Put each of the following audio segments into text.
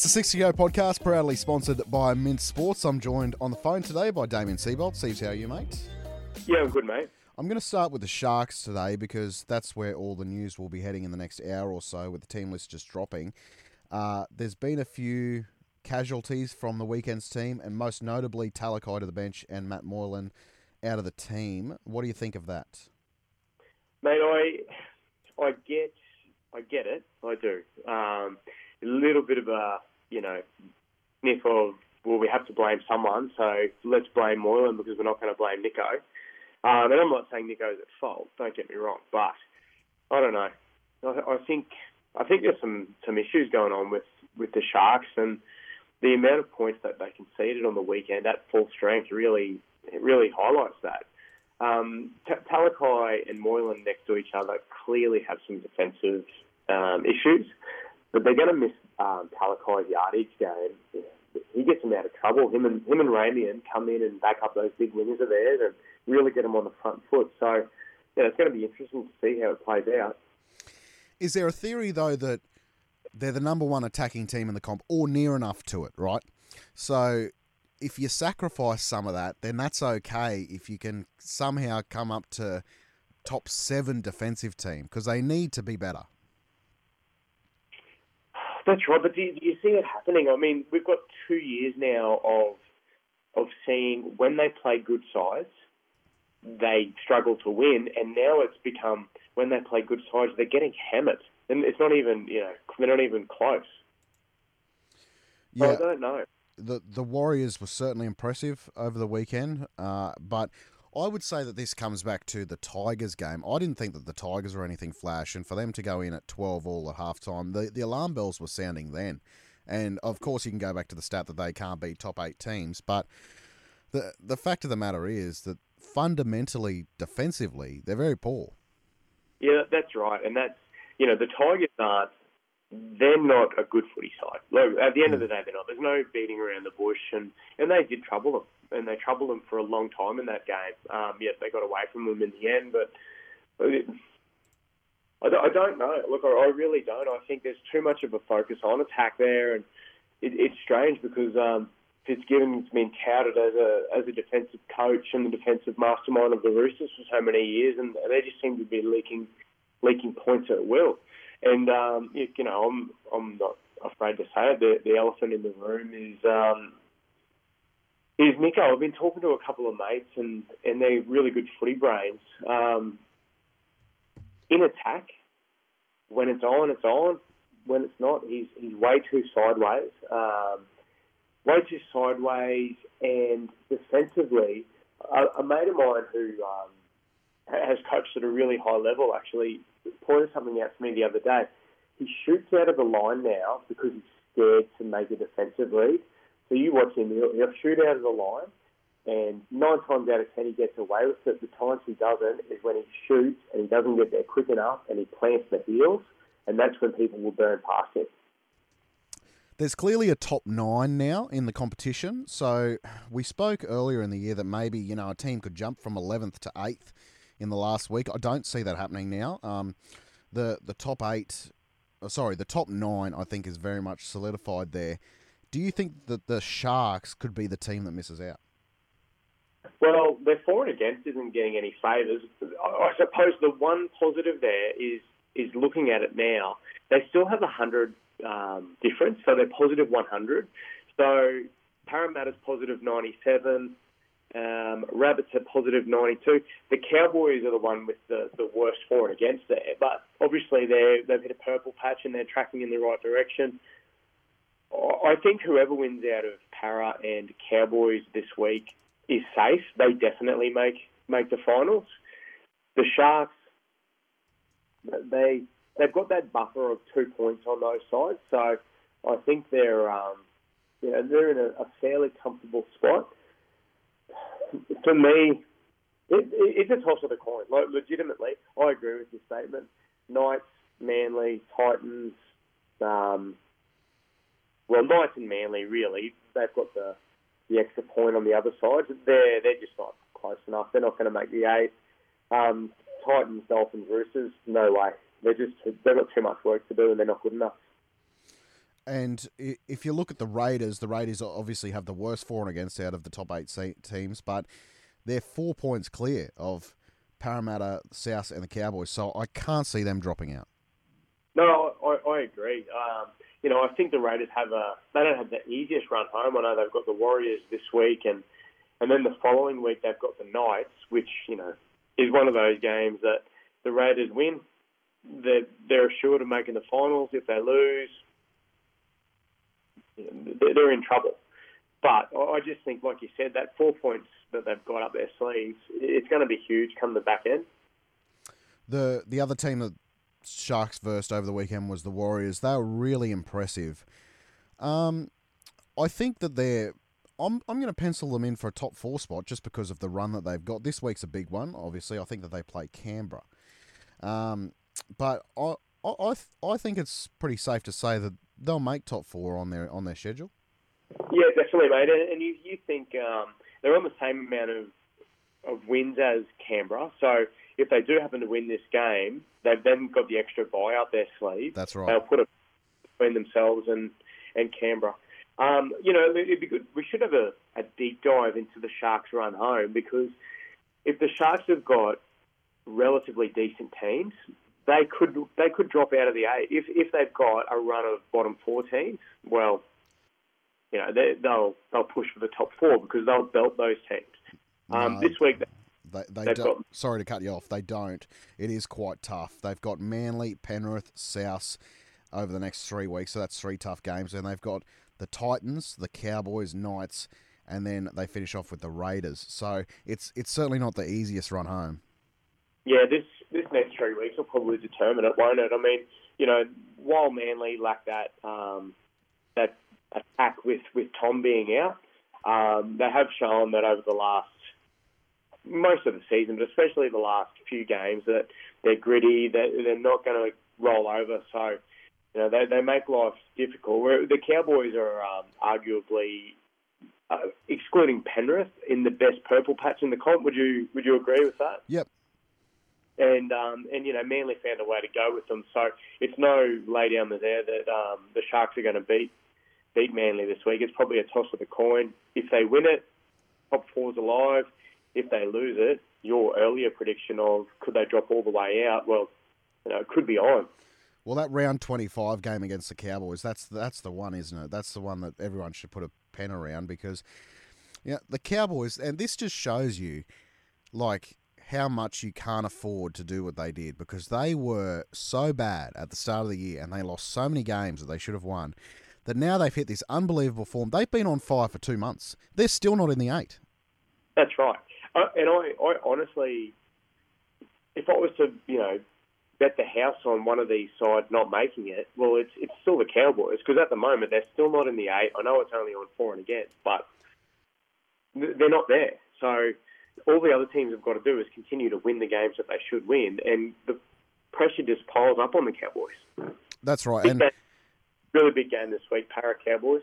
It's the 60 Go podcast, proudly sponsored by Mint Sports. I'm joined on the phone today by Damien Seibold. Seems how are you, mate? Yeah, I'm good, mate. I'm going to start with the Sharks today because that's where all the news will be heading in the next hour or so with the team list just dropping. Uh, there's been a few casualties from the weekend's team, and most notably Talakai to the bench and Matt Moylan out of the team. What do you think of that? Mate, I I get I get it. I do. Um, a little bit of a you know sniff of well, we have to blame someone, so let's blame Moylan because we're not going to blame Nico. Um, and I'm not saying Nico's at fault. Don't get me wrong, but I don't know. I, I think I think there's some some issues going on with with the Sharks and the amount of points that they conceded on the weekend at full strength really really highlights that. Um, Talakai and Moylan next to each other clearly have some defensive um, issues, but they're going to miss um, Talakai's yardage game. He gets them out of trouble. Him and him and Ramien come in and back up those big wingers of theirs and really get them on the front foot. So, yeah, it's going to be interesting to see how it plays out. Is there a theory though that they're the number one attacking team in the comp or near enough to it, right? So if you sacrifice some of that, then that's okay if you can somehow come up to top seven defensive team because they need to be better. That's right, but do you, do you see it happening? I mean, we've got two years now of of seeing when they play good sides, they struggle to win, and now it's become when they play good sides, they're getting hammered, and it's not even you know they're not even close. Yeah, I don't know. The the Warriors were certainly impressive over the weekend, uh, but I would say that this comes back to the Tigers game. I didn't think that the Tigers were anything flash, and for them to go in at 12 all at halftime, the, the alarm bells were sounding then. And of course, you can go back to the stat that they can't beat top eight teams, but the the fact of the matter is that fundamentally, defensively, they're very poor. Yeah, that's right, and that's you know the Tigers aren't. They're not a good footy side. Look, at the end of the day, they're not. There's no beating around the bush, and and they did trouble them and they troubled them for a long time in that game. Um, yet they got away from them in the end. But I, I don't know. Look, I really don't. I think there's too much of a focus on attack there, and it, it's strange because um, Fitzgibbon's been touted as a as a defensive coach and the defensive mastermind of the Roosters for so many years, and they just seem to be leaking leaking points at will. And um, you know, I'm I'm not afraid to say it. The, the elephant in the room is um, is Nico. I've been talking to a couple of mates, and, and they're really good footy brains. Um, in attack, when it's on, it's on. When it's not, he's he's way too sideways. Um, way too sideways, and defensively, a, a mate of mine who um, has coached at a really high level actually pointed something out to me the other day. He shoots out of the line now because he's scared to make a defensive read. So you watch him, he'll, he'll shoot out of the line, and nine times out of ten he gets away with it. The times he doesn't is when he shoots and he doesn't get there quick enough and he plants the heels, and that's when people will burn past him. There's clearly a top nine now in the competition. So we spoke earlier in the year that maybe you know a team could jump from 11th to 8th in the last week. I don't see that happening now. Um, the the top eight, uh, sorry, the top nine, I think is very much solidified there. Do you think that the Sharks could be the team that misses out? Well, their for and against isn't getting any favours. I suppose the one positive there is is looking at it now. They still have a hundred um, difference, so they're positive 100. So Parramatta's positive 97. Um, Rabbits are positive 92. The Cowboys are the one with the, the worst for and against there, but obviously they they've hit a purple patch and they're tracking in the right direction. I think whoever wins out of Para and Cowboys this week is safe. They definitely make make the finals. The Sharks, they they've got that buffer of two points on those sides, so I think they're um, you know, they're in a, a fairly comfortable spot. For me, it, it, it's a toss of the coin. Like, legitimately, I agree with your statement. Knights, Manly, Titans, um, well, Knights and Manly really they've got the extra point on the other side. They're they're just not close enough. They're not going to make the eight. Um, Titans, Dolphins, Roosters, no way. They're just they've got too much work to do and they're not good enough. And if you look at the Raiders, the Raiders obviously have the worst for and against out of the top eight teams, but they're four points clear of Parramatta, South, and the Cowboys. So I can't see them dropping out. No, I, I agree. Um, you know, I think the Raiders have a they don't have the easiest run home. I know they've got the Warriors this week, and and then the following week they've got the Knights, which you know is one of those games that the Raiders win, they're they're assured of making the finals. If they lose, they're in trouble. But I just think, like you said, that four points that they've got up their sleeves, it's going to be huge come the back end. The the other team that Sharks versed over the weekend was the Warriors. They were really impressive. Um, I think that they're. I'm I'm going to pencil them in for a top four spot just because of the run that they've got. This week's a big one. Obviously, I think that they play Canberra. Um, but I I I think it's pretty safe to say that they'll make top four on their on their schedule. Yeah, definitely, mate. And you you think um, they're on the same amount of of wins as Canberra, so if they do happen to win this game, they've then got the extra buy up their sleeve. That's right. They'll put it between themselves and and Canberra. Um, you know, it'd be good. We should have a, a deep dive into the Sharks' run home because if the Sharks have got relatively decent teams, they could they could drop out of the eight. If if they've got a run of bottom four teams, well, you know they, will they'll push for the top four because they'll belt those teams. Um, no. This week they, they don't. Got, sorry to cut you off. They don't. It is quite tough. They've got Manly, Penrith, South over the next three weeks, so that's three tough games. And they've got the Titans, the Cowboys, Knights, and then they finish off with the Raiders. So it's it's certainly not the easiest run home. Yeah, this this next three weeks will probably determine it, won't it? I mean, you know, while Manly lack that um, that attack with with Tom being out, um, they have shown that over the last most of the season, but especially the last few games, that they're gritty. They're, they're not going to roll over. So, you know, they, they make life difficult. Where the Cowboys are um, arguably, uh, excluding Penrith, in the best purple patch in the comp. Would you Would you agree with that? Yep. And um, and you know, Manly found a way to go with them. So it's no lay down there that um, the Sharks are going to beat beat Manly this week. It's probably a toss of the coin. If they win it, top four's alive if they lose it, your earlier prediction of could they drop all the way out, well, you know, it could be on. Well, that round twenty-five game against the Cowboys, that's that's the one, isn't it? That's the one that everyone should put a pen around because, yeah, you know, the Cowboys, and this just shows you, like how much you can't afford to do what they did because they were so bad at the start of the year and they lost so many games that they should have won that now they've hit this unbelievable form. They've been on fire for two months. They're still not in the eight. That's right. Uh, and I, I honestly, if I was to, you know, bet the house on one of these sides not making it, well, it's it's still the Cowboys because at the moment they're still not in the eight. I know it's only on four and against, but they're not there. So all the other teams have got to do is continue to win the games that they should win, and the pressure just piles up on the Cowboys. That's right. and really big game this week, Para Cowboys.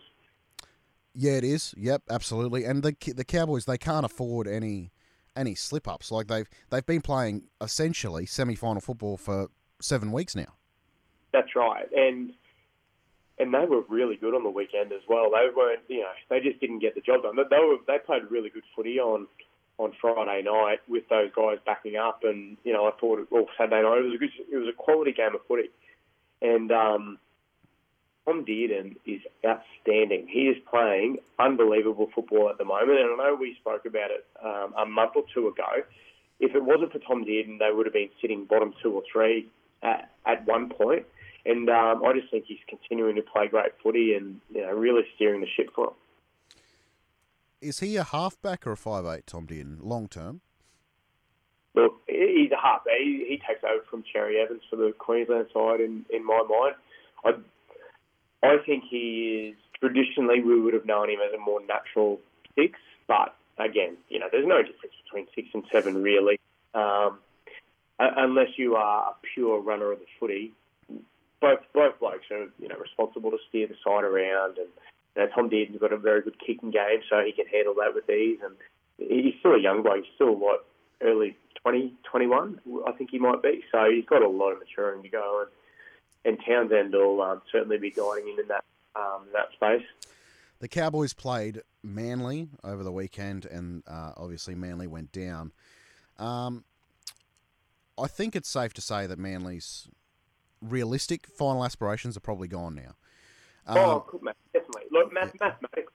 Yeah, it is. Yep, absolutely. And the the Cowboys they can't afford any any slip ups. Like they've they've been playing essentially semi final football for seven weeks now. That's right, and and they were really good on the weekend as well. They weren't, you know, they just didn't get the job done. They were they played really good footy on on Friday night with those guys backing up, and you know I thought it, well Saturday night it was a good, it was a quality game of footy, and um, Tom Dearden is outstanding. He is playing unbelievable football at the moment, and I know we spoke about it um, a month or two ago. If it wasn't for Tom Dearden, they would have been sitting bottom two or three at, at one point. And um, I just think he's continuing to play great footy and you know really steering the ship for him. Is he a halfback or a five eight, Tom Dearden, long term? Look, he's a halfback. He, he takes over from Cherry Evans for the Queensland side. In in my mind, I I think he is traditionally we would have known him as a more natural six, but again, you know, there's no difference between six and seven really, um, unless you are a pure runner of the footy. Both both blokes are you know responsible to steer the side around and you know, Tom Dearden's got a very good kicking game, so he can handle that with ease. And he's still a young boy. He's still what early 20, 21, I think he might be. So he's got a lot of maturing to go, and, and Townsend will um, certainly be guiding him in that um, that space. The Cowboys played Manly over the weekend, and uh, obviously Manly went down. Um, I think it's safe to say that Manly's realistic final aspirations are probably gone now. Um, oh. Look, math- mathematics,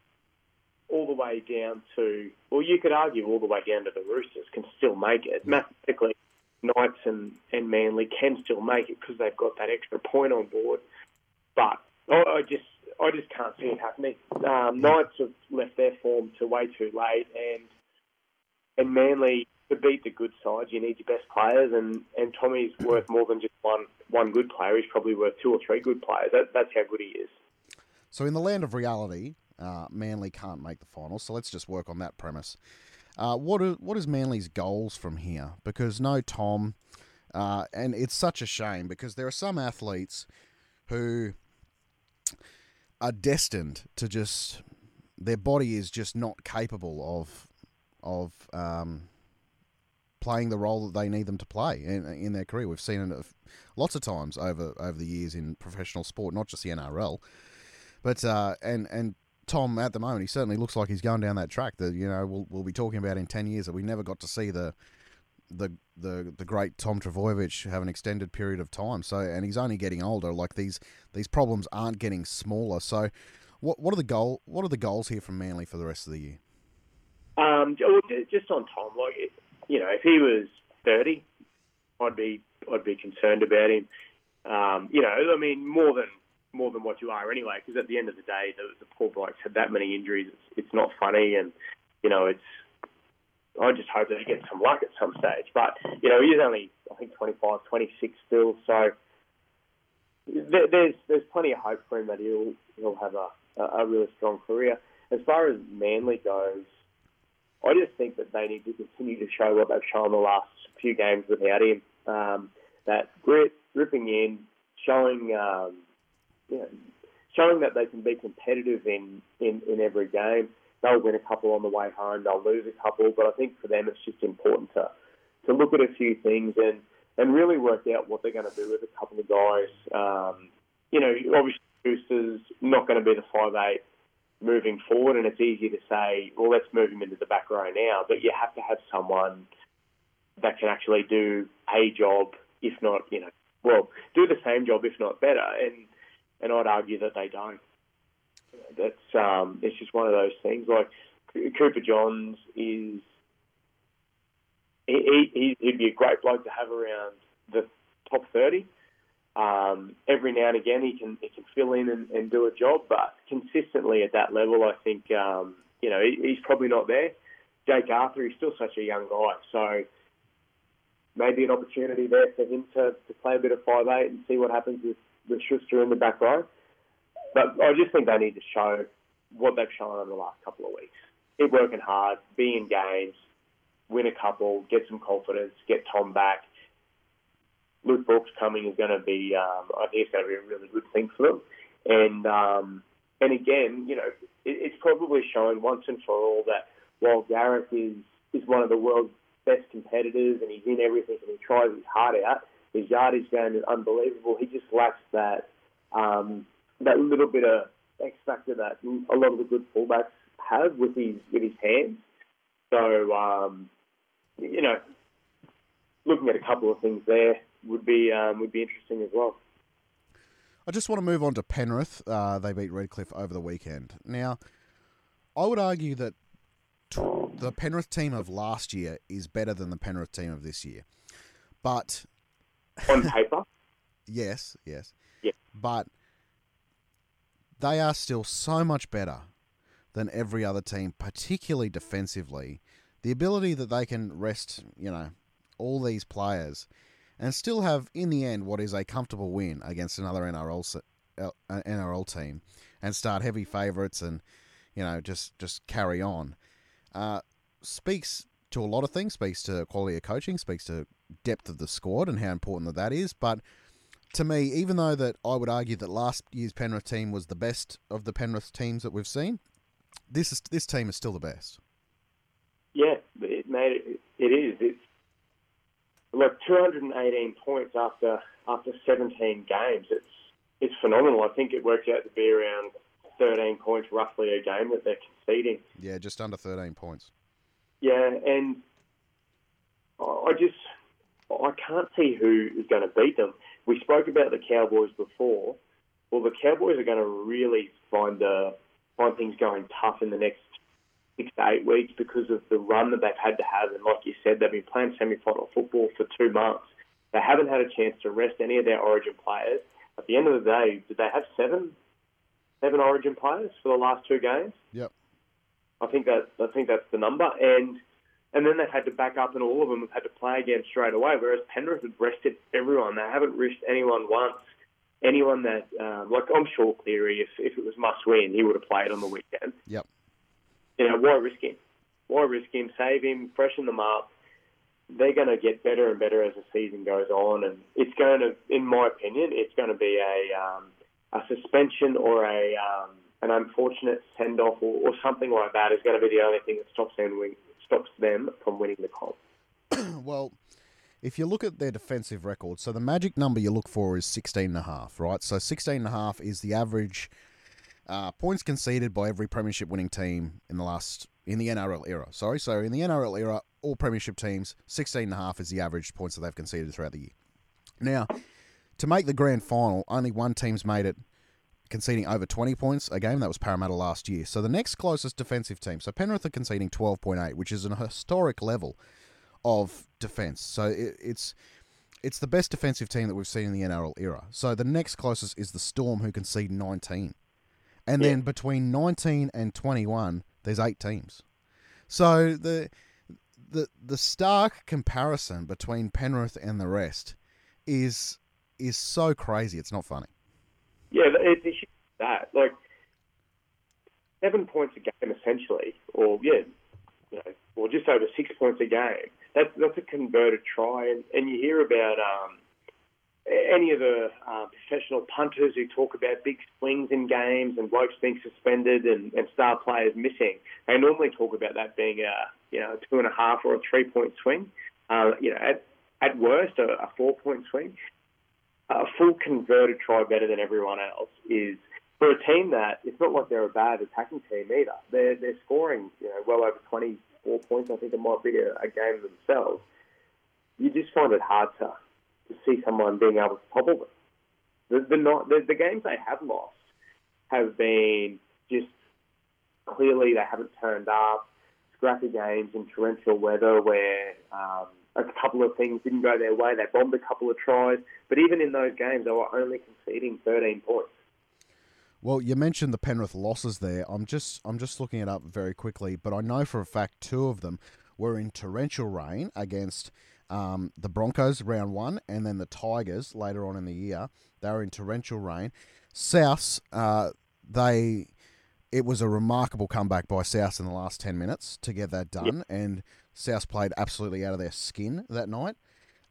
all the way down to, well, you could argue all the way down to the Roosters can still make it. Mathematically, Knights and, and Manly can still make it because they've got that extra point on board. But I, I just I just can't see it happening. Um, Knights have left their form to way too late, and and Manly to beat the good sides, you need your best players, and, and Tommy's worth more than just one one good player. He's probably worth two or three good players. That, that's how good he is. So in the land of reality, uh, Manly can't make the finals. So let's just work on that premise. Uh, what are what is Manly's goals from here? Because no Tom, uh, and it's such a shame because there are some athletes who are destined to just their body is just not capable of of um, playing the role that they need them to play in, in their career. We've seen it lots of times over over the years in professional sport, not just the NRL. But uh, and and Tom at the moment, he certainly looks like he's going down that track that you know we'll we'll be talking about in ten years that we never got to see the the the the great Tom Trbojevic have an extended period of time. So and he's only getting older. Like these these problems aren't getting smaller. So what what are the goal what are the goals here from Manly for the rest of the year? Um, just on Tom, like you know, if he was thirty, I'd be I'd be concerned about him. Um, you know, I mean, more than more than what you are anyway. Because at the end of the day, the, the poor bloke's had that many injuries. It's, it's not funny, and you know, it's. I just hope that he gets some luck at some stage. But you know, he's only I think 25, 26 still, so there, there's there's plenty of hope for him that he'll he'll have a a really strong career. As far as Manly goes, I just think that they need to continue to show what they've shown the last few games without him. Um, that grit, ripping in, showing um, you know, showing that they can be competitive in, in, in every game. They'll win a couple on the way home, they'll lose a couple, but I think for them it's just important to, to look at a few things and, and really work out what they're going to do with a couple of guys. Um, you know, obviously Schuster's not going to be the five eight moving forward, and it's easy to say, well, let's move him into the back row now. But you have to have someone that can actually do a job, if not, you know, well, do the same job, if not better. And and I'd argue that they don't. That's um, it's just one of those things. Like Cooper Johns is, he, he'd be a great bloke to have around the top thirty. Um, every now and again, he can he can fill in and, and do a job, but consistently at that level, I think um, you know he, he's probably not there. Jake Arthur, he's still such a young guy, so maybe an opportunity there for him to, to play a bit of five eight and see what happens with, with Schuster in the back row. But I just think they need to show what they've shown over the last couple of weeks. Keep working hard, be in games, win a couple, get some confidence, get Tom back, Luke Brooks coming is going to be, um, I think it's going to be a really good thing for them. And um, and again, you know, it, it's probably shown once and for all that while Garrick is is one of the world's best competitors and he's in everything and he tries his heart out, his yardage game is unbelievable. He just lacks that um, that little bit of X factor that a lot of the good fullbacks have with his with his hands. So um, you know, looking at a couple of things there would be um, would be interesting as well. I just want to move on to Penrith. Uh, they beat Redcliffe over the weekend. Now, I would argue that the Penrith team of last year is better than the Penrith team of this year, but on paper, yes, yes, yeah, but they are still so much better than every other team, particularly defensively. The ability that they can rest, you know, all these players and still have, in the end, what is a comfortable win against another NRL uh, NRL team, and start heavy favourites and you know just just carry on. Uh, speaks to a lot of things. Speaks to quality of coaching. Speaks to depth of the squad and how important that that is. But to me, even though that I would argue that last year's Penrith team was the best of the Penrith teams that we've seen, this is this team is still the best. Yeah, it made it, it is. It's like 218 points after after 17 games. It's it's phenomenal. I think it works out to be around 13 points roughly a game that they're conceding. Yeah, just under 13 points. Yeah, and I just I can't see who is going to beat them. We spoke about the Cowboys before. Well, the Cowboys are going to really find the find things going tough in the next six to eight weeks because of the run that they've had to have. And like you said, they've been playing semi-final football for two months. They haven't had a chance to rest any of their Origin players. At the end of the day, did they have seven, seven Origin players for the last two games? Yep. I think that I think that's the number, and and then they've had to back up, and all of them have had to play again straight away. Whereas Penrith have rested everyone; they haven't risked anyone once. Anyone that, um, like I'm sure Cleary, if if it was must win, he would have played on the weekend. Yep. You know why risk him? Why risk him? Save him, freshen them up. They're going to get better and better as the season goes on, and it's going to, in my opinion, it's going to be a um, a suspension or a um, an unfortunate send off or, or something like that is going to be the only thing that stops them win, stops them from winning the comp. well, if you look at their defensive record, so the magic number you look for is 16.5, right? So 16.5 is the average uh, points conceded by every premiership winning team in the last in the NRL era. Sorry, so in the NRL era, all premiership teams 16.5 is the average points that they've conceded throughout the year. Now, to make the grand final, only one team's made it conceding over 20 points a game. That was Parramatta last year. So the next closest defensive team, so Penrith are conceding 12.8, which is an historic level of defense. So it, it's it's the best defensive team that we've seen in the NRL era. So the next closest is the Storm, who concede 19. And yeah. then between 19 and 21, there's eight teams. So the the the stark comparison between Penrith and the rest is is so crazy. It's not funny. Yeah, it's that like seven points a game essentially, or yeah, you know, or just over six points a game. That's that's a converted try, and, and you hear about um, any of the uh, professional punters who talk about big swings in games and blokes being suspended and, and star players missing. They normally talk about that being a you know a two and a half or a three point swing. Uh, you know, at at worst a, a four point swing a full converted try better than everyone else is for a team that it's not like they're a bad attacking team either. They're they're scoring you know well over 24 points. I think it might be a, a game themselves. You just find it hard to to see someone being able to topple them. The the, not, the the games they have lost have been just clearly they haven't turned up. Scrappy games in torrential weather where um, a couple of things didn't go their way. They bombed a couple of tries, but even in those games, they were only conceding 13 points. Well, you mentioned the Penrith losses there. I'm just I'm just looking it up very quickly, but I know for a fact two of them were in torrential rain against um, the Broncos round one, and then the Tigers later on in the year. They were in torrential rain. Souths, uh, they it was a remarkable comeback by South in the last 10 minutes to get that done. And South played absolutely out of their skin that night.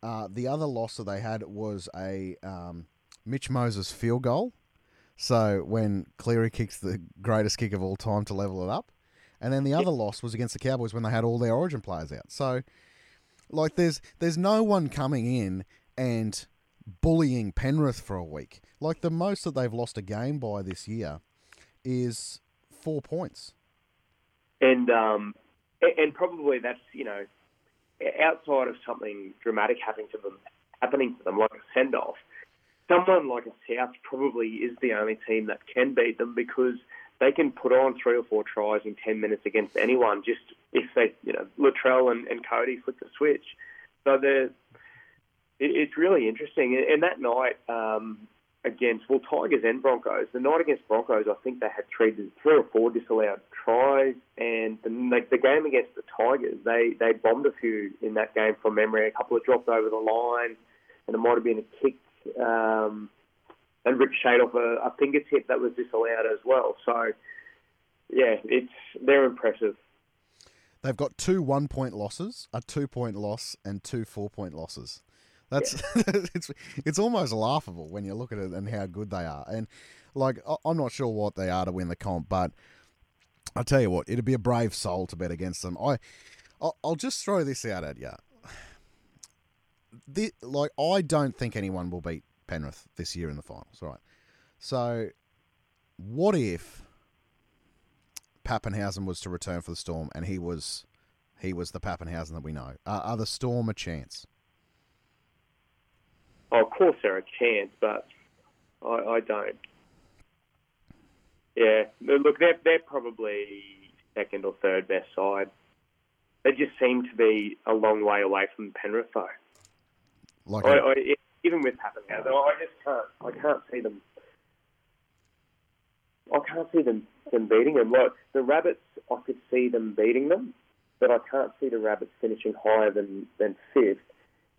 Uh, the other loss that they had was a um, Mitch Moses field goal. So when Cleary kicks the greatest kick of all time to level it up. And then the other loss was against the Cowboys when they had all their origin players out. So like there's there's no one coming in and bullying Penrith for a week. Like the most that they've lost a game by this year is four points. And um, and probably that's you know outside of something dramatic happening to them, happening to them like a send off. Someone like a South probably is the only team that can beat them because they can put on three or four tries in ten minutes against anyone. Just if they, you know, Latrell and, and Cody flick the switch. So they're, it, it's really interesting. And that night, um, against well Tigers and Broncos. The night against Broncos, I think they had three, three or four disallowed tries, and the, the game against the Tigers, they they bombed a few in that game from memory. A couple of dropped over the line, and it might have been a kick um, and ricocheted off a, a fingertip that was disallowed as well. So yeah, it's they're impressive. They've got two one point losses, a two point loss, and two four point losses. That's it's it's almost laughable when you look at it and how good they are. And like I'm not sure what they are to win the comp, but I tell you what, it'd be a brave soul to bet against them. I I'll, I'll just throw this out at you. The, like I don't think anyone will beat Penrith this year in the finals, right? So, what if Papenhuyzen was to return for the Storm and he was he was the Papenhuyzen that we know? Are, are the Storm a chance? Oh, of course, they're a chance, but I, I don't. Yeah, look, they're they're probably second or third best side. They just seem to be a long way away from Penrith, though. Like I, a- I, even with Papenhuyzen, I just can't. I can't see them. I can't see them, them beating them. Like the Rabbits, I could see them beating them, but I can't see the Rabbits finishing higher than than fifth.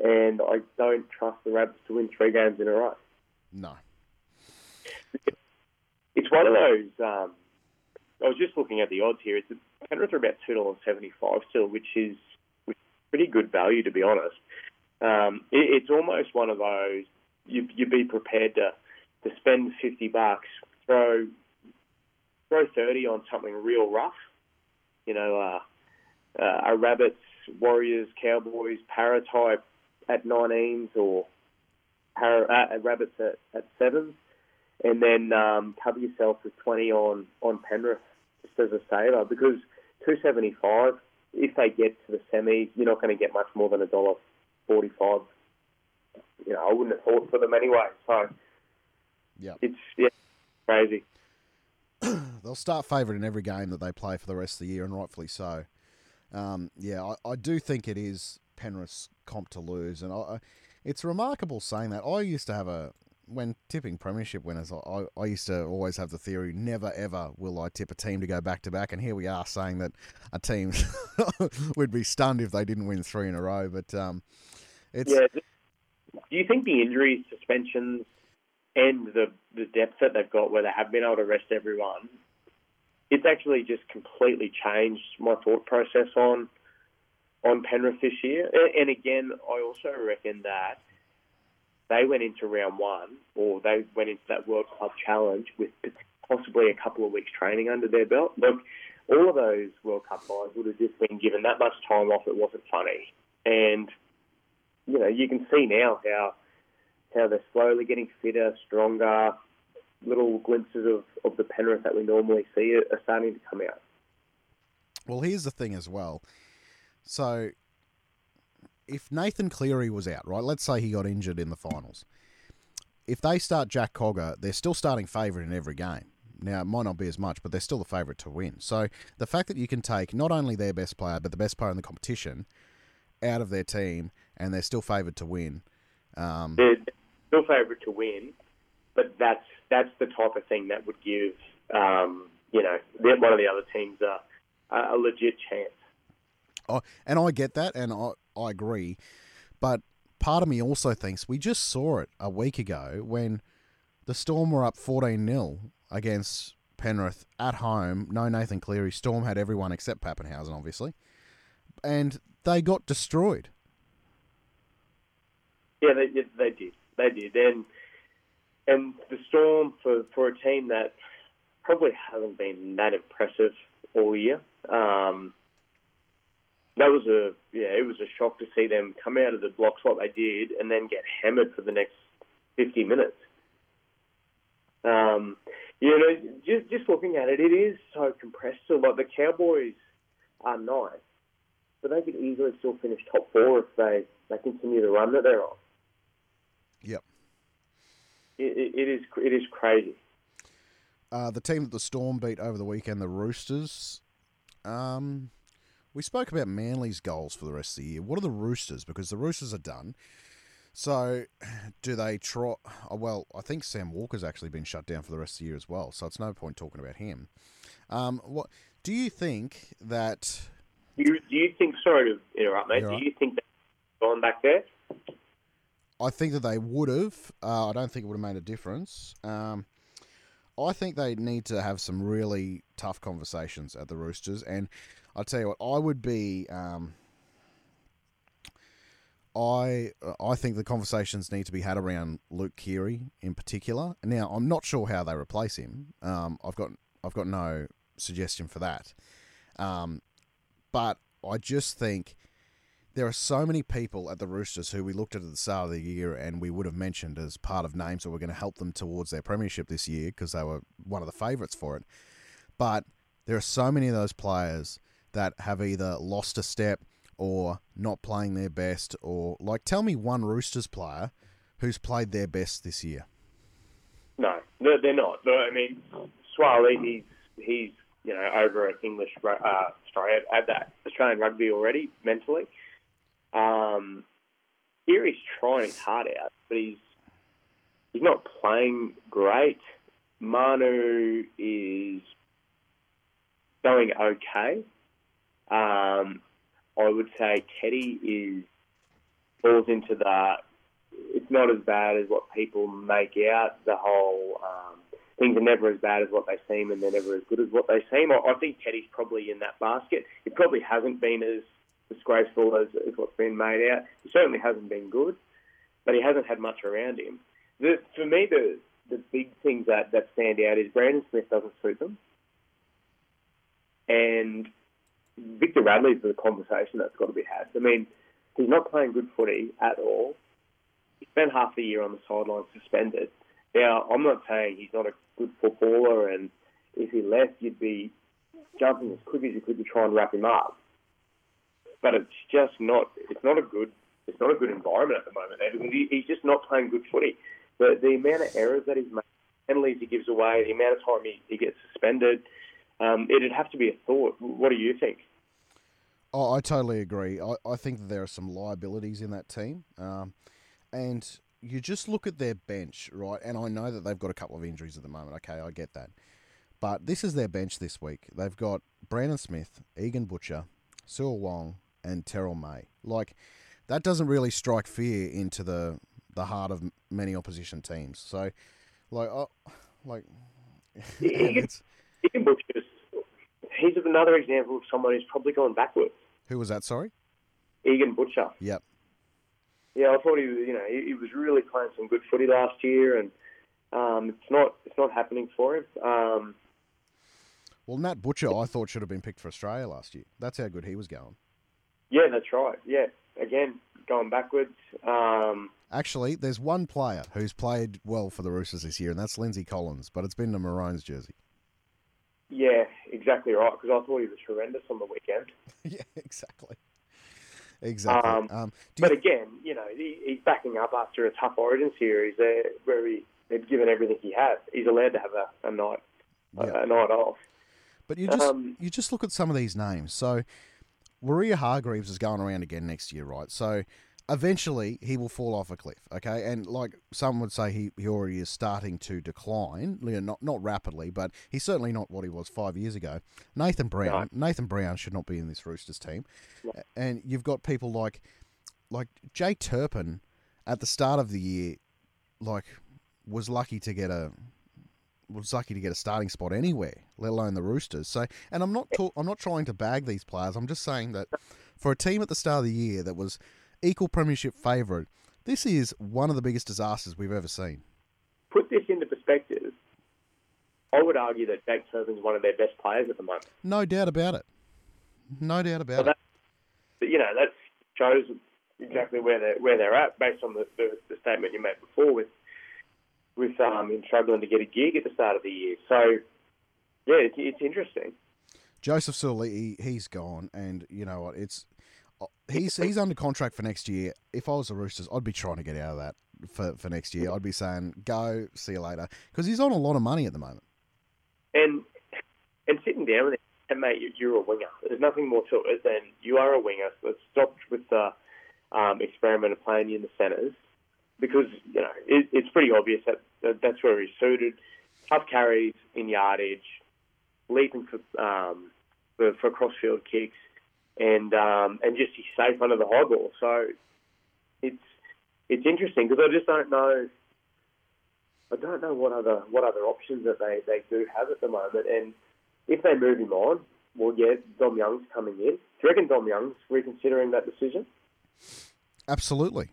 And I don't trust the Rabbits to win three games in a row. no. It's one of those. Um, I was just looking at the odds here. It's Penrith are about two dollars seventy five still, which is which is pretty good value to be honest. Um, it, it's almost one of those you you be prepared to to spend fifty bucks, throw throw thirty on something real rough. You know, uh, uh, a Rabbits, Warriors, Cowboys, Para type at 19s or Para, uh, Rabbits at, at sevens and then um, cover yourself with 20 on, on Penrith just as a saver because 275, if they get to the semis, you're not going to get much more than a dollar 45. You know, I wouldn't have thought for them anyway. So yeah, it's yeah, crazy. They'll start favourite in every game that they play for the rest of the year, and rightfully so. Um, yeah, I, I do think it is Penrith's comp to lose, and I, I- it's remarkable saying that. I used to have a when tipping premiership winners. I, I used to always have the theory: never ever will I tip a team to go back to back, and here we are saying that a team would be stunned if they didn't win three in a row. But um, it's Yeah. Do you think the injuries, suspensions, and the the depth that they've got, where they have been able to rest everyone, it's actually just completely changed my thought process on on Penrith this year. And again, I also reckon that they went into round one, or they went into that World Club Challenge with possibly a couple of weeks training under their belt. Look, all of those World Cup guys would have just been given that much time off. It wasn't funny, and you know, you can see now how how they're slowly getting fitter, stronger. Little glimpses of, of the Penrith that we normally see are, starting to come out. Well, here's the thing as well. So, if Nathan Cleary was out, right? Let's say he got injured in the finals. If they start Jack Cogger, they're still starting favourite in every game. Now, it might not be as much, but they're still the favourite to win. So, the fact that you can take not only their best player, but the best player in the competition out of their team, and they're still favoured to win. Um, They're still favoured to win, but that's that's the type of thing that would give um, you know one of the other teams a, a legit chance. Oh, and I get that, and I, I agree. But part of me also thinks we just saw it a week ago when the Storm were up 14 0 against Penrith at home. No Nathan Cleary. Storm had everyone except Papenhuyzen, obviously. And they got destroyed. Yeah, they they- they did. They did, and and the Storm for for a team that probably hasn't been that impressive all year. Um, that was a yeah, it was a shock to see them come out of the blocks like they did, and then get hammered for the next fifty minutes. Um, you know, just just looking at it, it is so compressed. So like the Cowboys are nice, but they could easily still finish top four if they they continue the run that they're on. It, it, is it is crazy. Uh, the team that the Storm beat over the weekend, the Roosters. Um, we spoke about Manly's goals for the rest of the year. What are the Roosters? Because the Roosters are done. So, do they try? Oh, well, I think Sam Walker's actually been shut down for the rest of the year as well. So it's no point talking about him. Um, what do you think that? Do you, do you think? Sorry to interrupt, mate. Do right. you think they've gone back there? I think that they would have. Uh, I don't think it would have made a difference. Um, I think they need to have some really tough conversations at the Roosters, and I'll tell you what, I would be. Um, I I think the conversations need to be had around Luke Keary in particular. Now I'm not sure how they replace him. Um, I've got I've got no suggestion for that. Um, but I just think there are so many people at the Roosters who we looked at at the start of the year and we would have mentioned as part of names that were going to help them towards their premiership this year because they were one of the favourites for it. But there are so many of those players that have either lost a step or not playing their best or like tell me one Roosters player who's played their best this year. No, they're not. I mean, Suaalii, he's he's you know over at English uh, sorry at that Australian rugby already mentally. Um, here he's trying his out, but he's he's not playing great. Manu is going okay. Um, I would say Teddy is falls into the. It's not as bad as what people make out. The whole um, things are never as bad as what they seem, and they're never as good as what they seem. I, I think Teddy's probably in that basket. It probably hasn't been as disgraceful as, as what's been made out. He certainly hasn't been good, but he hasn't had much around him. The, for me, the the big things that, that stand out is Brandon Smith doesn't suit them, and Victor Radley's the conversation that's got to be had. I mean, he's not playing good footy at all. He spent half the year on the sideline suspended. Now, I'm not saying he's not a good footballer, and if he left, you'd be jumping as quick as you could to try and wrap him up. But it's just not. It's not a good. It's not a good environment at the moment. He, he's just not playing good footy. The the amount of errors that he's made, penalties he gives away, the amount of time he, he gets suspended, um, it'd have to be a thought. What do you think? Oh, I totally agree. I, I think that there are some liabilities in that team. Um, and you just look at their bench, right? And I know that they've got a couple of injuries at the moment. Okay, I get that. But this is their bench this week. They've got Brandon Smith, Egan Butcher, Siua Wong, and Terrell May. Like, that doesn't really strike fear into the the heart of many opposition teams. So, like, oh, like, Butcher's he's another example of someone who's probably gone backwards. Who was that? Sorry, Egan Butcher. Yep. Yeah, I thought he was. You know, he, he was really playing some good footy last year, and um, it's not it's not happening for him. Um, well, Nat Butcher, I thought should have been picked for Australia last year. That's how good he was going. Yeah, that's right. Yeah, again, going backwards. Um, Actually, there's one player who's played well for the Roosters this year, and that's Lindsay Collins, but it's been the Maroons jersey. Yeah, exactly right. Because I thought he was horrendous on the weekend. yeah, exactly. Exactly. Um, um, but you... again, you know, he, he's backing up after a tough Origin series there, where he had given everything he had. He's allowed to have a, a night, yeah. a, a, night off. But you just um, you just look at some of these names. So, Waerea-Hargreaves is going around again next year, right? So eventually he will fall off a cliff. Okay, and like some would say, he, he already is starting to decline. Not not rapidly, but he's certainly not what he was five years ago. Nathan Brown, no. Nathan Brown should not be in this Roosters team. No. And you've got people like like Jake Turpin at the start of the year, like was lucky to get a was lucky to get a starting spot anywhere, let alone the Roosters. So, and I'm not I'm not trying to bag these players. I'm just saying that for a team at the start of the year that was equal premiership favourite. This is one of the biggest disasters we've ever seen. Put this into perspective. I would argue that Jake Turpin's one of their best players at the moment. No doubt about it. No doubt about it. You know, that shows exactly where they're where they're at based on the, the, the statement you made before with with um, him struggling to get a gig at the start of the year. So, yeah, it's, it's interesting. Joseph Suaalii, he's gone, and you know what? It's he's he's under contract for next year. If I was the Roosters, I'd be trying to get out of that for, for next year. I'd be saying, go, see you later, because he's on a lot of money at the moment. And and sitting down with him, and mate, you're a winger. There's nothing more to it than you are a winger. Let's stop with the um, experiment of playing you in the centres, because you know it, it's pretty obvious that, that that's where he's suited. Tough carries in yardage, leaping for um, for, for crossfield kicks and um, and just he's safe under the high ball. So it's it's interesting because I just don't know. I don't know what other what other options that they, they do have at the moment, and if they move him on, well, yeah, Dom Young's coming in. Do you reckon Dom Young's reconsidering that decision? Absolutely.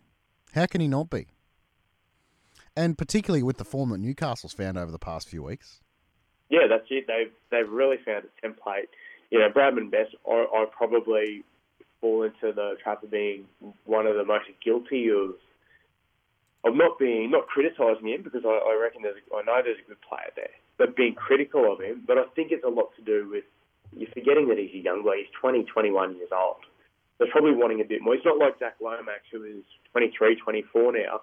How can he not be? And particularly with the form that Newcastle's found over the past few weeks. Yeah, that's it. They've they've really found a template. You know, Bradman Best, I, I probably fall into the trap of being one of the most guilty of of not being not criticising him because I, I reckon there's I know there's a good player there, but being critical of him. But I think it's a lot to do with you're forgetting that he's a young guy. He's 20, 21 years old. They're probably wanting a bit more. He's not like Zach Lomax, who is 23, 24 now.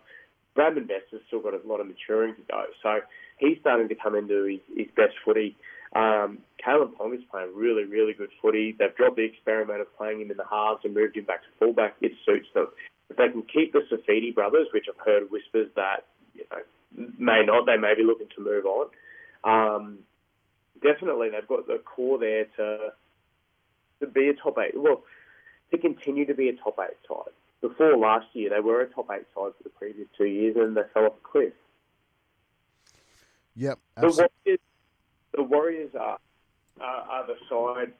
Bradman Best has still got a lot of maturing to go. So he's starting to come into his, his best footy. Um, Kalyn Ponga is playing really, really good footy. They've dropped the experiment of playing him in the halves and moved him back to fullback. It suits them. If they can keep the Saifiti brothers, which I've heard whispers that you know may not, they may be looking to move on. Um, definitely, they've got the core there to to be a top eight. Well, to continue to be a top eight side. Before last year, they were a top eight side for the previous two years, and they fell off a cliff. Yep. The Warriors, the Warriors are, are, are the side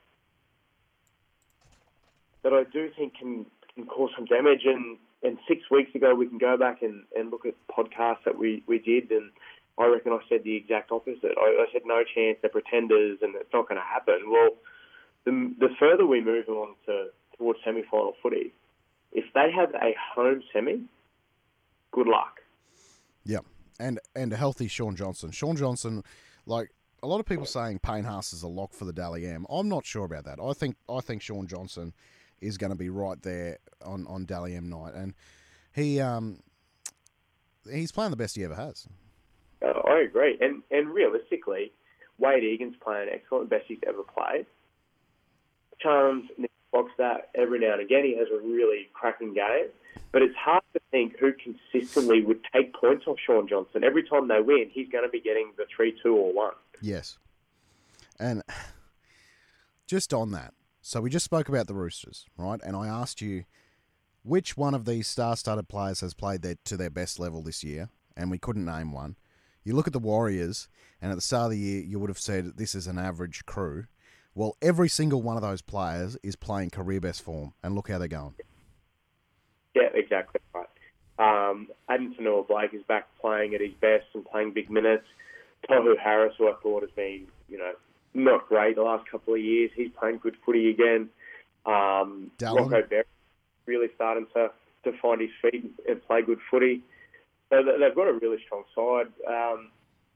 that I do think can, can cause some damage. And, and six weeks ago, we can go back and, and look at podcasts that we, we did, and I reckon I said the exact opposite. I, I said no chance, they're pretenders, and it's not going to happen. Well, the, the further we move on to towards semi-final footy, if they have a home semi, good luck. Yeah, and and a healthy Shaun Johnson. Shaun Johnson, like a lot of people saying Payne Haas is a lock for the Dally M. I'm not sure about that. I think I think Shaun Johnson is going to be right there on on Dally M night, and he um he's playing the best he ever has. Uh, I agree, and and realistically, Wayde Egan's playing excellent, best he's ever played. Charms box that every now and again. He has a really cracking game, but it's hard to think who consistently would take points off Shaun Johnson. Every time they win, he's going to be getting the three, two, or one. Yes, and just on that, so we just spoke about the Roosters, right? And I asked you which one of these star-studded players has played their, to their best level this year, and we couldn't name one. You look at the Warriors, and at the start of the year, you would have said this is an average crew. Well, every single one of those players is playing career best form, and look how they're going. Yeah, exactly right. Um, Addin Fonua-Blake is back playing at his best and playing big minutes. Tohu Harris, who I thought has been, you know, not great the last couple of years, he's playing good footy again. Um, Rocco Berry really starting to, to find his feet and play good footy. So they've got a really strong side. Um,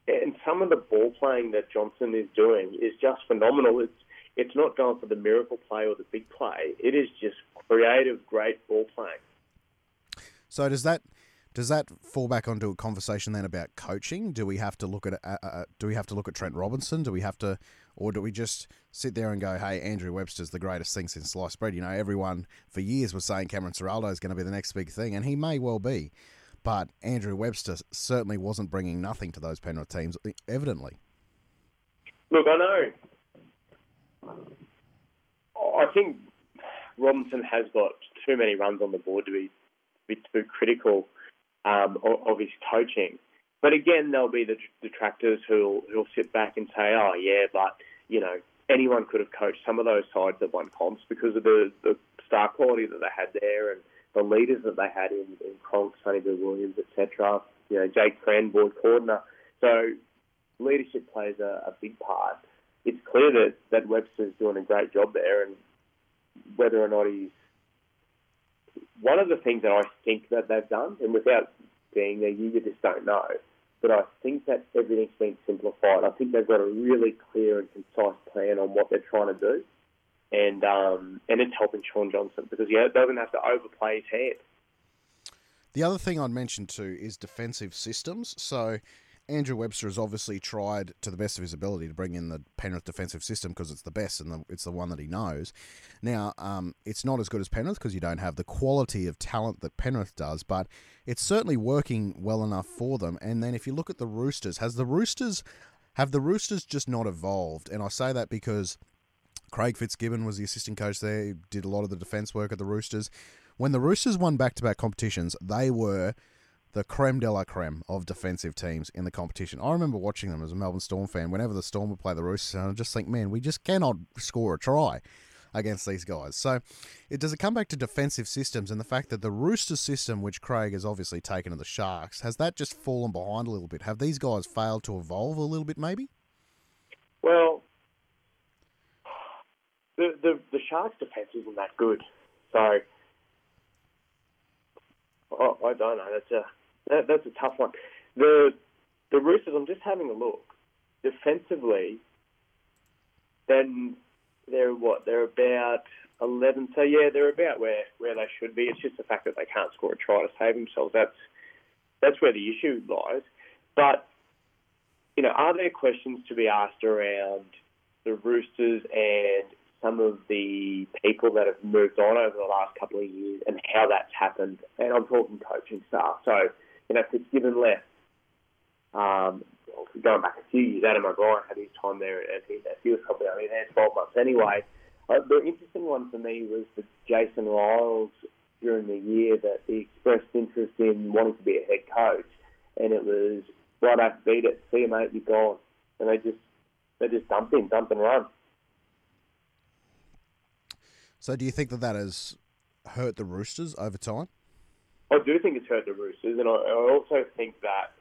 and some of the ball playing that Johnson is doing is just phenomenal. It's it's not going for the miracle play or the big play. It is just creative, great ball playing. So does that does that fall back onto a conversation then about coaching? Do we have to look at uh, uh, do we have to look at Trent Robinson? Do we have to, or do we just sit there and go, "Hey, Andrew Webster's the greatest thing since sliced bread"? You know, everyone for years was saying Cameron Ciraldo is going to be the next big thing, and he may well be, but Andrew Webster certainly wasn't bringing nothing to those Penrith teams, evidently. Look, I know I think Robinson has got too many runs on the board to be, be too critical um, of, his coaching. But again, there'll be the detractors who'll who'll sit back and say, "Oh yeah, but you know anyone could have coached some of those sides that won comps because of the, the star quality that they had there and the leaders that they had in, in Cronk, Sonny Bill Williams, etc. You know, Jake Boyd Cordner. So leadership plays a, a big part it's clear that, that Webster's doing a great job there, and whether or not he's one of the things that I think that they've done, and without being there, you just don't know. But I think that everything's been simplified. I think they've got a really clear and concise plan on what they're trying to do, and um, and it's helping Shaun Johnson because he doesn't have to overplay his hand. The other thing I'd mention too is defensive systems. So Andrew Webster has obviously tried to the best of his ability to bring in the Penrith defensive system because it's the best and the, it's the one that he knows. Now, um, it's not as good as Penrith because you don't have the quality of talent that Penrith does, but it's certainly working well enough for them. And then if you look at the Roosters, has the Roosters have the Roosters just not evolved? And I say that because Craig Fitzgibbon was the assistant coach there, he did a lot of the defense work at the Roosters. When the Roosters won back-to-back competitions, they were the creme de la creme of defensive teams in the competition. I remember watching them as a Melbourne Storm fan. Whenever the Storm would play the Roosters, and I just think, man, we just cannot score a try. against these guys. So, it does it come back to defensive systems and the fact that the Rooster system, which Craig has obviously taken to the Sharks, has that just fallen behind a little bit? Have these guys failed to evolve a little bit, maybe? Well, the the, the Sharks' defense isn't that good, so oh, I don't know. That's a that, that's a tough one. The the Roosters. I'm just having a look defensively. Then they're what? They're about eleven. So yeah, they're about where where they should be. It's just the fact that they can't score a try to save themselves. That's that's where the issue lies. But you know, are there questions to be asked around the Roosters and some of the people that have moved on over the last couple of years and how that's happened? And I'm talking coaching staff. So, you know, Fitzgibbon left. Um, going back a few years, Adam O'Brien had his time there, and he, he was probably only there 12 months anyway. Uh, the interesting one for me was the Jason Ryles during the year that he expressed interest in wanting to be a head coach, and it was right after beat it, see you mate, you're gone, and they just they just dump him, dump and run. So, do you think that that has hurt the Roosters over time? I do think it's hurt the Roosters, and I, I also think that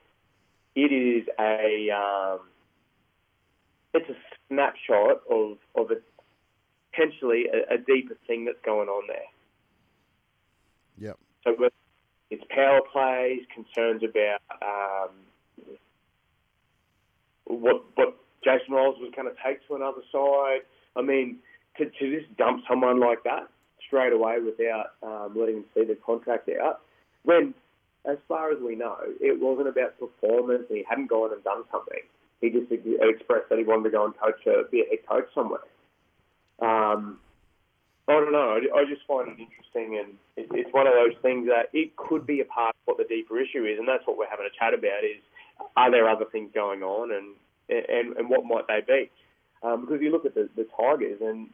it is a um, it's a snapshot of of a, potentially a, a, deeper thing that's going on there. Yep. So it's power plays, concerns about um, what what Jason Ryles was going to take to another side. I mean, to, to just dump someone like that straight away without um, letting him see the contract out, when, as far as we know, it wasn't about performance he hadn't gone and done something. He just expressed that he wanted to go and coach, a, be a head coach somewhere. Um, I don't know. I, just find it interesting, and it's one of those things that it could be a part of what the deeper issue is, and that's what we're having a chat about: is are there other things going on, and and, and what might they be? Um, because you look at the, the Tigers, and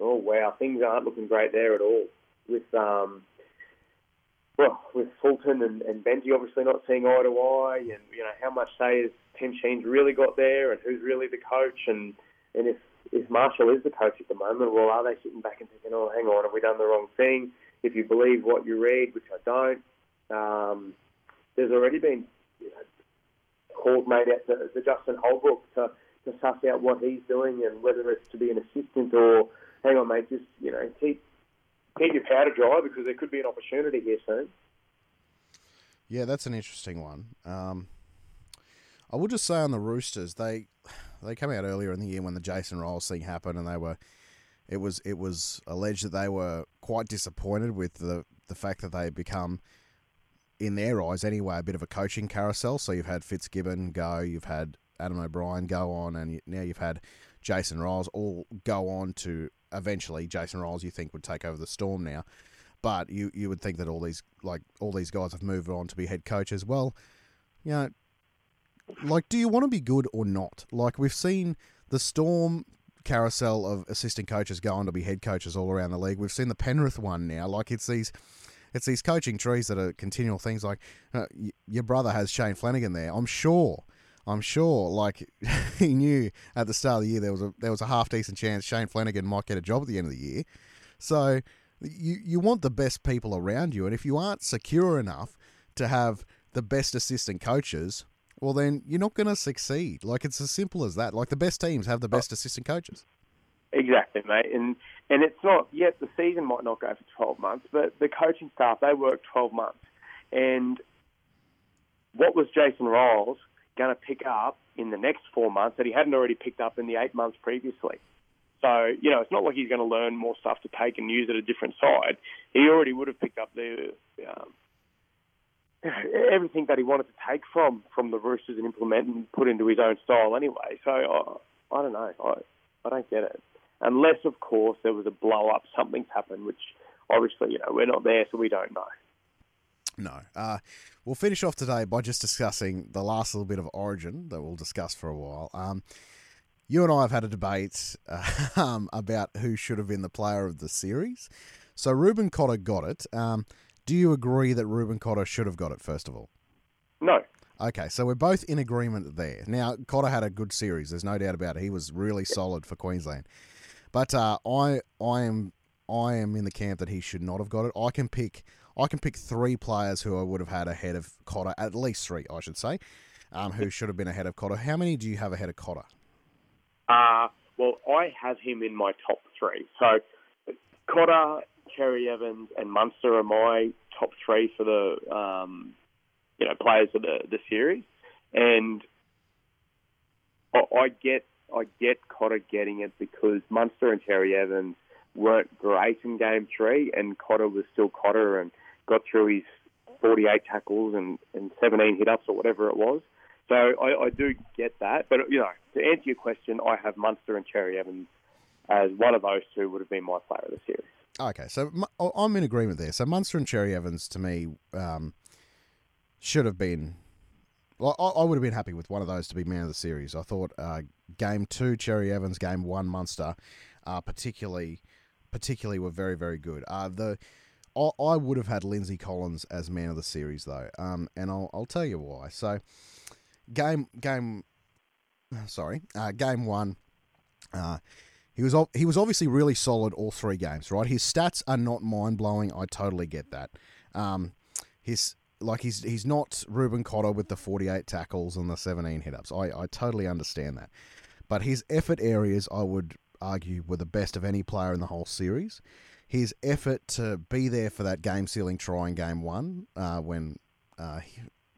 oh wow, things aren't looking great there at all. With um, well, with Fulton and, and Benji obviously not seeing eye to eye, and you know how much say has Tim Sheens really got there, and who's really the coach, and and if if Marshall is the coach at the moment, well, are they sitting back and thinking, oh, hang on, have we done the wrong thing? If you believe what you read, which I don't, um, there's already been you know, calls made out to, to Justin Holbrook to, to suss out what he's doing and whether it's to be an assistant or, hang on, mate, just you know, keep keep your powder dry because there could be an opportunity here soon. Yeah, that's an interesting one. Um, I will just say on the Roosters, they they came out earlier in the year when the Jason Ryles thing happened, and they were it was it was alleged that they were quite disappointed with the the fact that they had become in their eyes anyway, a bit of a coaching carousel. So you've had Fitzgibbon go, you've had Adam O'Brien go on, and now you've had Jason Ryles all go on to eventually Jason Ryles. You think would take over the Storm now, but you you would think that all these like all these guys have moved on to be head coaches. Well, you know, like do you want to be good or not? Like we've seen the Storm carousel of assistant coaches go on to be head coaches all around the league. We've seen the Penrith one now. Like it's these it's these coaching trees that are continual things like uh, y- your brother has Shane Flanagan there. I'm sure. I'm sure, like he knew at the start of the year there was a there was a half decent chance Shane Flanagan might get a job at the end of the year. So you you want the best people around you, and if you aren't secure enough to have the best assistant coaches, well then you're not going to succeed. Like it's as simple as that. Like the best teams have the best assistant coaches. Exactly, mate. And and it's not yet the season might not go for 12 months, but the coaching staff they work 12 months. And what was Jason Ryles going to pick up in the next four months that he hadn't already picked up in the eight months previously? So you know, it's not like he's going to learn more stuff to take and use at a different side. He already would have picked up the um, everything that he wanted to take from from the Roosters and implement and put into his own style anyway. So I, I don't know. I I don't get it unless, of course, there was a blow up, something's happened, which obviously, you know, we're not there, so we don't know. No. Uh, we'll finish off today by just discussing the last little bit of origin that we'll discuss for a while. Um, you and I have had a debate uh, um, about who should have been the player of the series. So Reuben Cotter got it. Um, do you agree that Reuben Cotter should have got it, first of all? No. Okay, so we're both in agreement there. Now, Cotter had a good series. There's no doubt about it. He was really solid for Queensland. But uh, I I am I am in the camp that he should not have got it. I can pick I can pick three players who I would have had ahead of Cotter, at least three, I should say, um, who should have been ahead of Cotter. How many do you have ahead of Cotter? Uh, well, I have him in my top three. So Cotter, Cherry Evans, and Munster are my top three for the um, you know players of the, the series, and I, I get I get Cotter getting it because Munster and Cherry Evans weren't great in game three, and Cotter was still Cotter and got through his 48 tackles and, and 17 hit ups or whatever it was. So I, I do get that. But, you know, to answer your question, I have Munster and Cherry Evans as one of those two would have been my player of the series. Okay, so I'm in agreement there. So Munster and Cherry Evans, to me, um, should have been. I, I, would have been happy with one of those to be man of the series. I thought uh, game two, Cherry Evans, game one, Munster, uh, particularly, particularly were very, very good. Uh, the I, I would have had Lindsay Collins as man of the series though, um, and I'll, I'll tell you why. So, game game, sorry, uh, game one. Uh, he was he was obviously really solid all three games, right? His stats are not mind blowing. I totally get that. Um, his like he's he's not Reuben Cotter with the 48 tackles and the 17 hit ups. I, I totally understand that. But his effort areas I would argue were the best of any player in the whole series. His effort to be there for that game sealing try in game one, uh, when uh,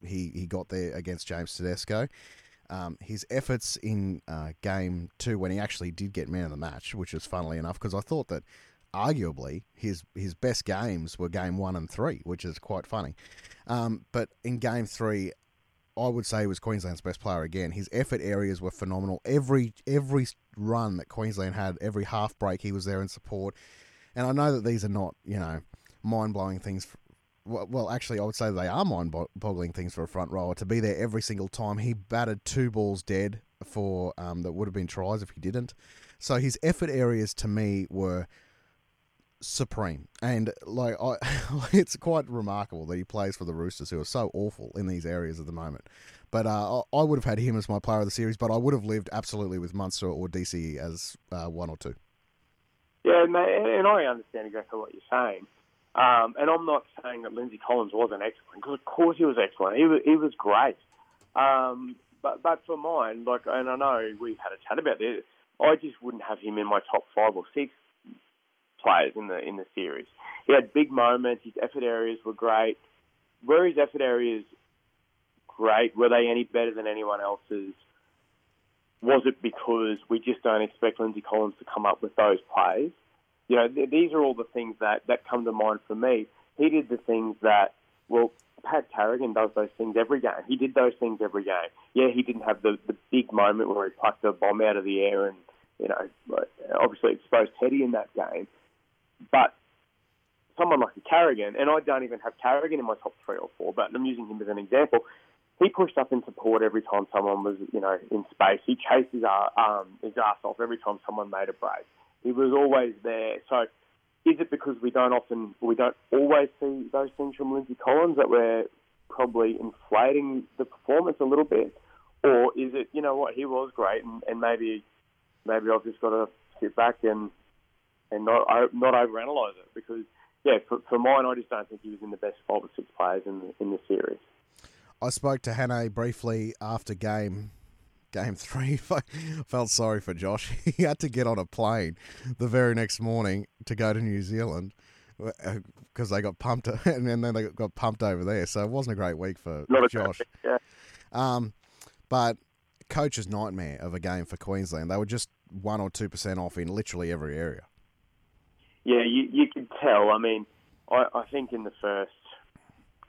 he he got there against James Tedesco, um, his efforts in uh, game two when he actually did get man of the match, which was funnily enough because I thought that arguably his his best games were game one and three, which is quite funny. Um, but in game three, I would say he was Queensland's best player again. His effort areas were phenomenal. Every every run that Queensland had, every half break, he was there in support. And I know that these are not you know mind blowing things well, actually, I would say they are mind-boggling things for a front rower to be there every single time. He batted two balls dead for um, that would have been tries if he didn't. So his effort areas to me were supreme, and like I, it's quite remarkable that he plays for the Roosters, who are so awful in these areas at the moment. But uh, I would have had him as my player of the series, but I would have lived absolutely with Munster or DCE as uh, one or two. Yeah, and I understand exactly what you're saying. Um, and I'm not saying that Lindsay Collins wasn't excellent, because of course he was excellent. He was, he was great. Um, but but for mine, like, and I know we've had a chat about this, I just wouldn't have him in my top five or six players in the in the series. He had big moments. His effort areas were great. Were his effort areas great? Were they any better than anyone else's? Was it because we just don't expect Lindsay Collins to come up with those plays? you know, th- these are all the things that, that come to mind for me. He did the things that, well, Pat Carrigan does those things every game. He did those things every game. Yeah, he didn't have the, the big moment where he plucked a bomb out of the air and, you know, obviously exposed Teddy in that game. But someone like a Carrigan, and I don't even have Carrigan in my top three or four, but I'm using him as an example. He pushed up in support every time someone was, you know, in space. He chased his, uh, um, his ass off every time someone made a break. He was always there. So is it because we don't often, we don't always see those things from Lindsay Collins that we're probably inflating the performance a little bit? Or is it, you know what, he was great and, and maybe maybe I've just got to sit back and and not not overanalyze it because yeah, for, for mine, I just don't think he was in the best five or six players in the, in the series. I spoke to Hannay briefly after game game three, I felt sorry for Josh. He had to get on a plane the very next morning to go to New Zealand because uh, they got pumped, and then they got pumped over there. So it wasn't a great week for Not Josh. yeah. Um, but coach's nightmare of a game for Queensland. They were just one or two percent off in literally every area. Yeah, you you could tell. I mean, I, I think in the first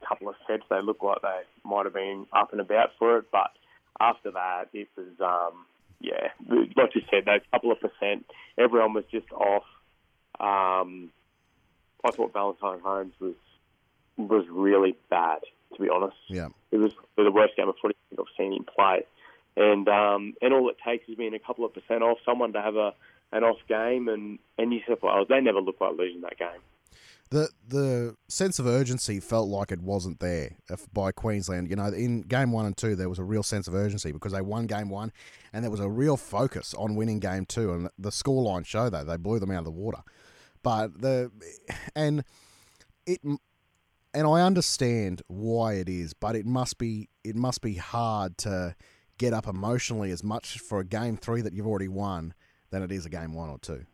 couple of sets they looked like they might have been up and about for it, but after that, it was, um, yeah, like you said, those couple of percent, everyone was just off. Um, I thought Valentine Holmes was was really bad, to be honest. Yeah, it was the worst game of footy I've seen him play, and um, and all it takes is being a couple of percent off, someone to have a an off game, and and New South Wales they never looked like losing that game. The the sense of urgency felt like it wasn't there by Queensland. You know, in game one and two, there was a real sense of urgency because they won game one, and there was a real focus on winning game two. And the scoreline showed that they blew them out of the water. But the and it and I understand why it is, but it must be it must be hard to get up emotionally as much for a game three that you've already won than it is a game one or two.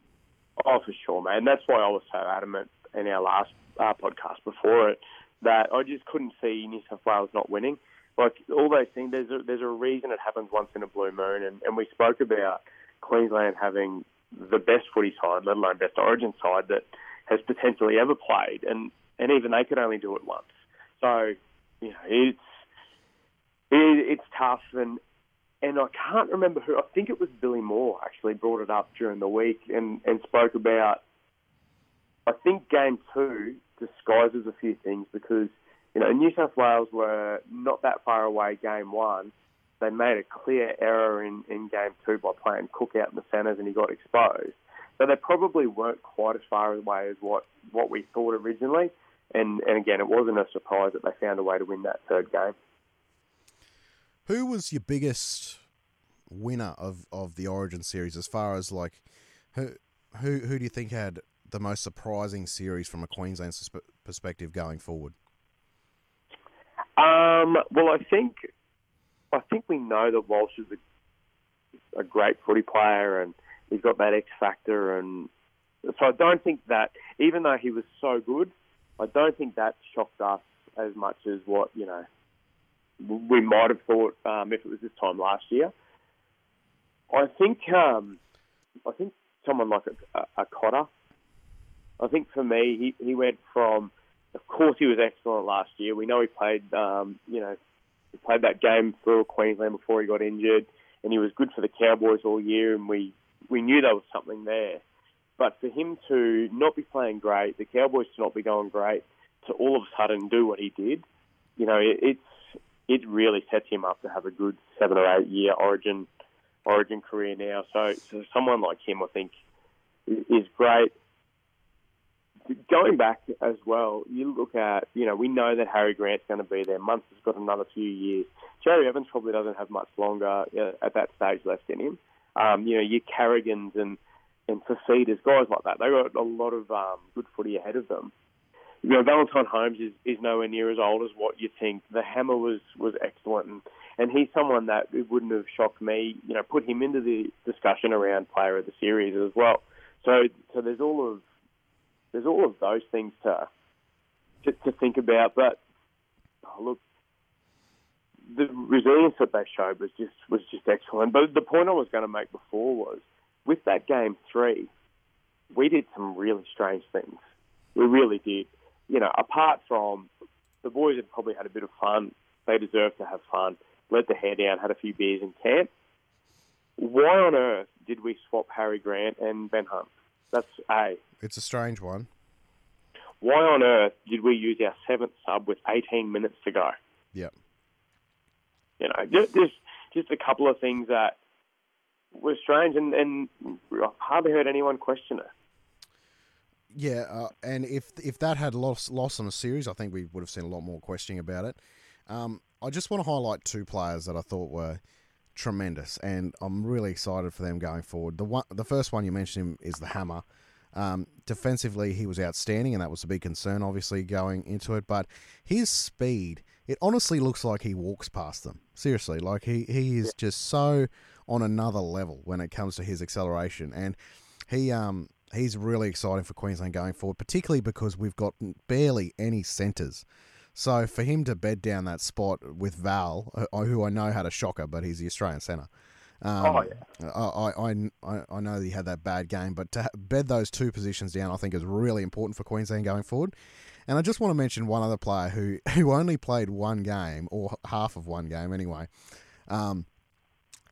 Oh, for sure, man. That's why I was so adamant in our last uh, podcast before it that I just couldn't see New South Wales not winning. Like all those things, there's a, there's a reason it happens once in a blue moon, and, and we spoke about Queensland having the best footy side, let alone best Origin side that has potentially ever played, and and even they could only do it once. So you know it's it, it's tough, and and I can't remember who. I think it was Billy Moore actually brought it up during the week and and spoke about. I think game two disguises a few things because you know New South Wales were not that far away game one. They made a clear error in, in game two by playing Cook out in the centres and he got exposed. So they probably weren't quite as far away as what, what we thought originally. And, and again, it wasn't a surprise that they found a way to win that third game. Who was your biggest winner of, of the Origin series as far as like who who who do you think had the most surprising series from a Queensland perspective going forward? Um, well, I think I think we know that Walsh is a, a great footy player and he's got that X factor, and so I don't think that even though he was so good, I don't think that shocked us as much as what you know we might have thought um, if it was this time last year. I think um, I think someone like a, a, a Cotter. I think for me, he he went from. Of course, he was excellent last year. We know he played, um, you know, he played that game for Queensland before he got injured, and he was good for the Cowboys all year, and we we knew there was something there. But for him to not be playing great, the Cowboys to not be going great, to all of a sudden do what he did, you know, it, it's it really sets him up to have a good seven or eight year Origin Origin career now. So, so someone like him, I think, is great. Going back as well, you look at, you know, we know that Harry Grant's going to be there. Muntz has got another few years. Cherry Evans probably doesn't have much longer uh, at that stage left in him. Um, you know, your Carrigans and and Fifitas, guys like that, they've got a lot of um, good footy ahead of them you know, Valentine Holmes is, is nowhere near as old as what you think. The hammer was, was excellent, and, and he's someone that it wouldn't have shocked me. You know, put him into the discussion around player of the series as well. So, so there's all of there's all of those things to to, to think about. But oh, look, the resilience that they showed was just was just excellent. But the point I was going to make before was with that game three, we did some really strange things. We really did you know, apart from the boys had probably had a bit of fun, they deserved to have fun, let the hair down, had a few beers in camp. Why on earth did we swap Harry Grant and Ben Hunt? That's A. It's a strange one. Why on earth did we use our seventh sub with 18 minutes to go? Yep. You know, just just, just a couple of things that were strange, and, and I hardly heard anyone question it. Yeah, uh, and if if that had lost lost on a series, I think we would have seen a lot more questioning about it. Um, I just want to highlight two players that I thought were tremendous, and I'm really excited for them going forward. The one, the first one you mentioned him is the Hammer. Um, defensively, he was outstanding, and that was a big concern, obviously, going into it. But his speed, it honestly looks like he walks past them. Seriously, like he, he is just so on another level when it comes to his acceleration. And he um he's really exciting for Queensland going forward, particularly because we've got barely any centres. So for him to bed down that spot with Val, uh, who I know had a shocker, but he's the Australian centre. Um, oh yeah. I, I I know he had that bad game, but to bed those two positions down, I think is really important for Queensland going forward. And I just want to mention one other player who who only played one game or half of one game anyway. Um,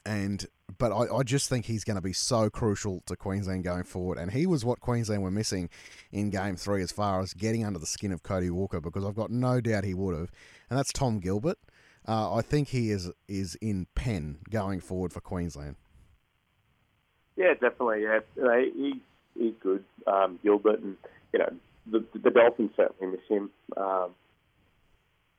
and but I, I just think he's going to be so crucial to Queensland going forward. And he was what Queensland were missing in game three as far as getting under the skin of Cody Walker, because I've got no doubt he would have. And that's Tom Gilbert. Uh, I think he is is in pen going forward for Queensland. Yeah, definitely. Yeah, you know, he, he's good, um, Gilbert, and you know the the Dolphins certainly miss him. Um,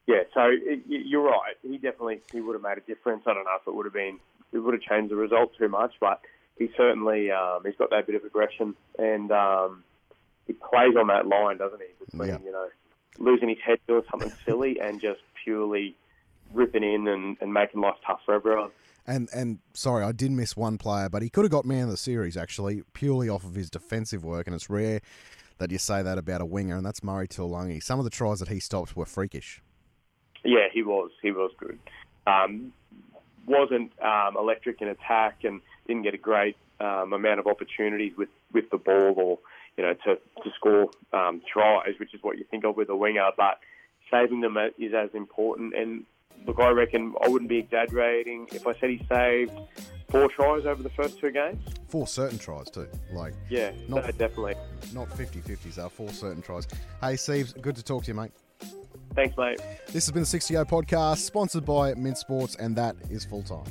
yeah, so it, you're right. He definitely he would have made a difference. I don't know if it would have been it would have changed the result too much, but he certainly um, he's got that bit of aggression and um, he plays on that line, doesn't he? Between Yeah. you know losing his head doing something silly and just purely ripping in and, and making life tough for everyone. And and sorry, I did miss one player, but he could have got man of the series actually, purely off of his defensive work. And it's rare that you say that about a winger, and that's Murray Taulagi. Some of the tries that he stopped were freakish. Yeah, he was. He was good. Um, wasn't um, electric in attack and didn't get a great um, amount of opportunities with, with the ball or you know to to score um, tries, which is what you think of with a winger. But saving them is as important. And look, I reckon I wouldn't be exaggerating if I said he saved four tries over the first two games. Four certain tries too, like Yeah, Not- no, definitely. not 50-50s, they four certain tries. Hey, Steve, good to talk to you, mate. Thanks, mate. This has been the 60 podcast, sponsored by Mint Sports, and that is full time.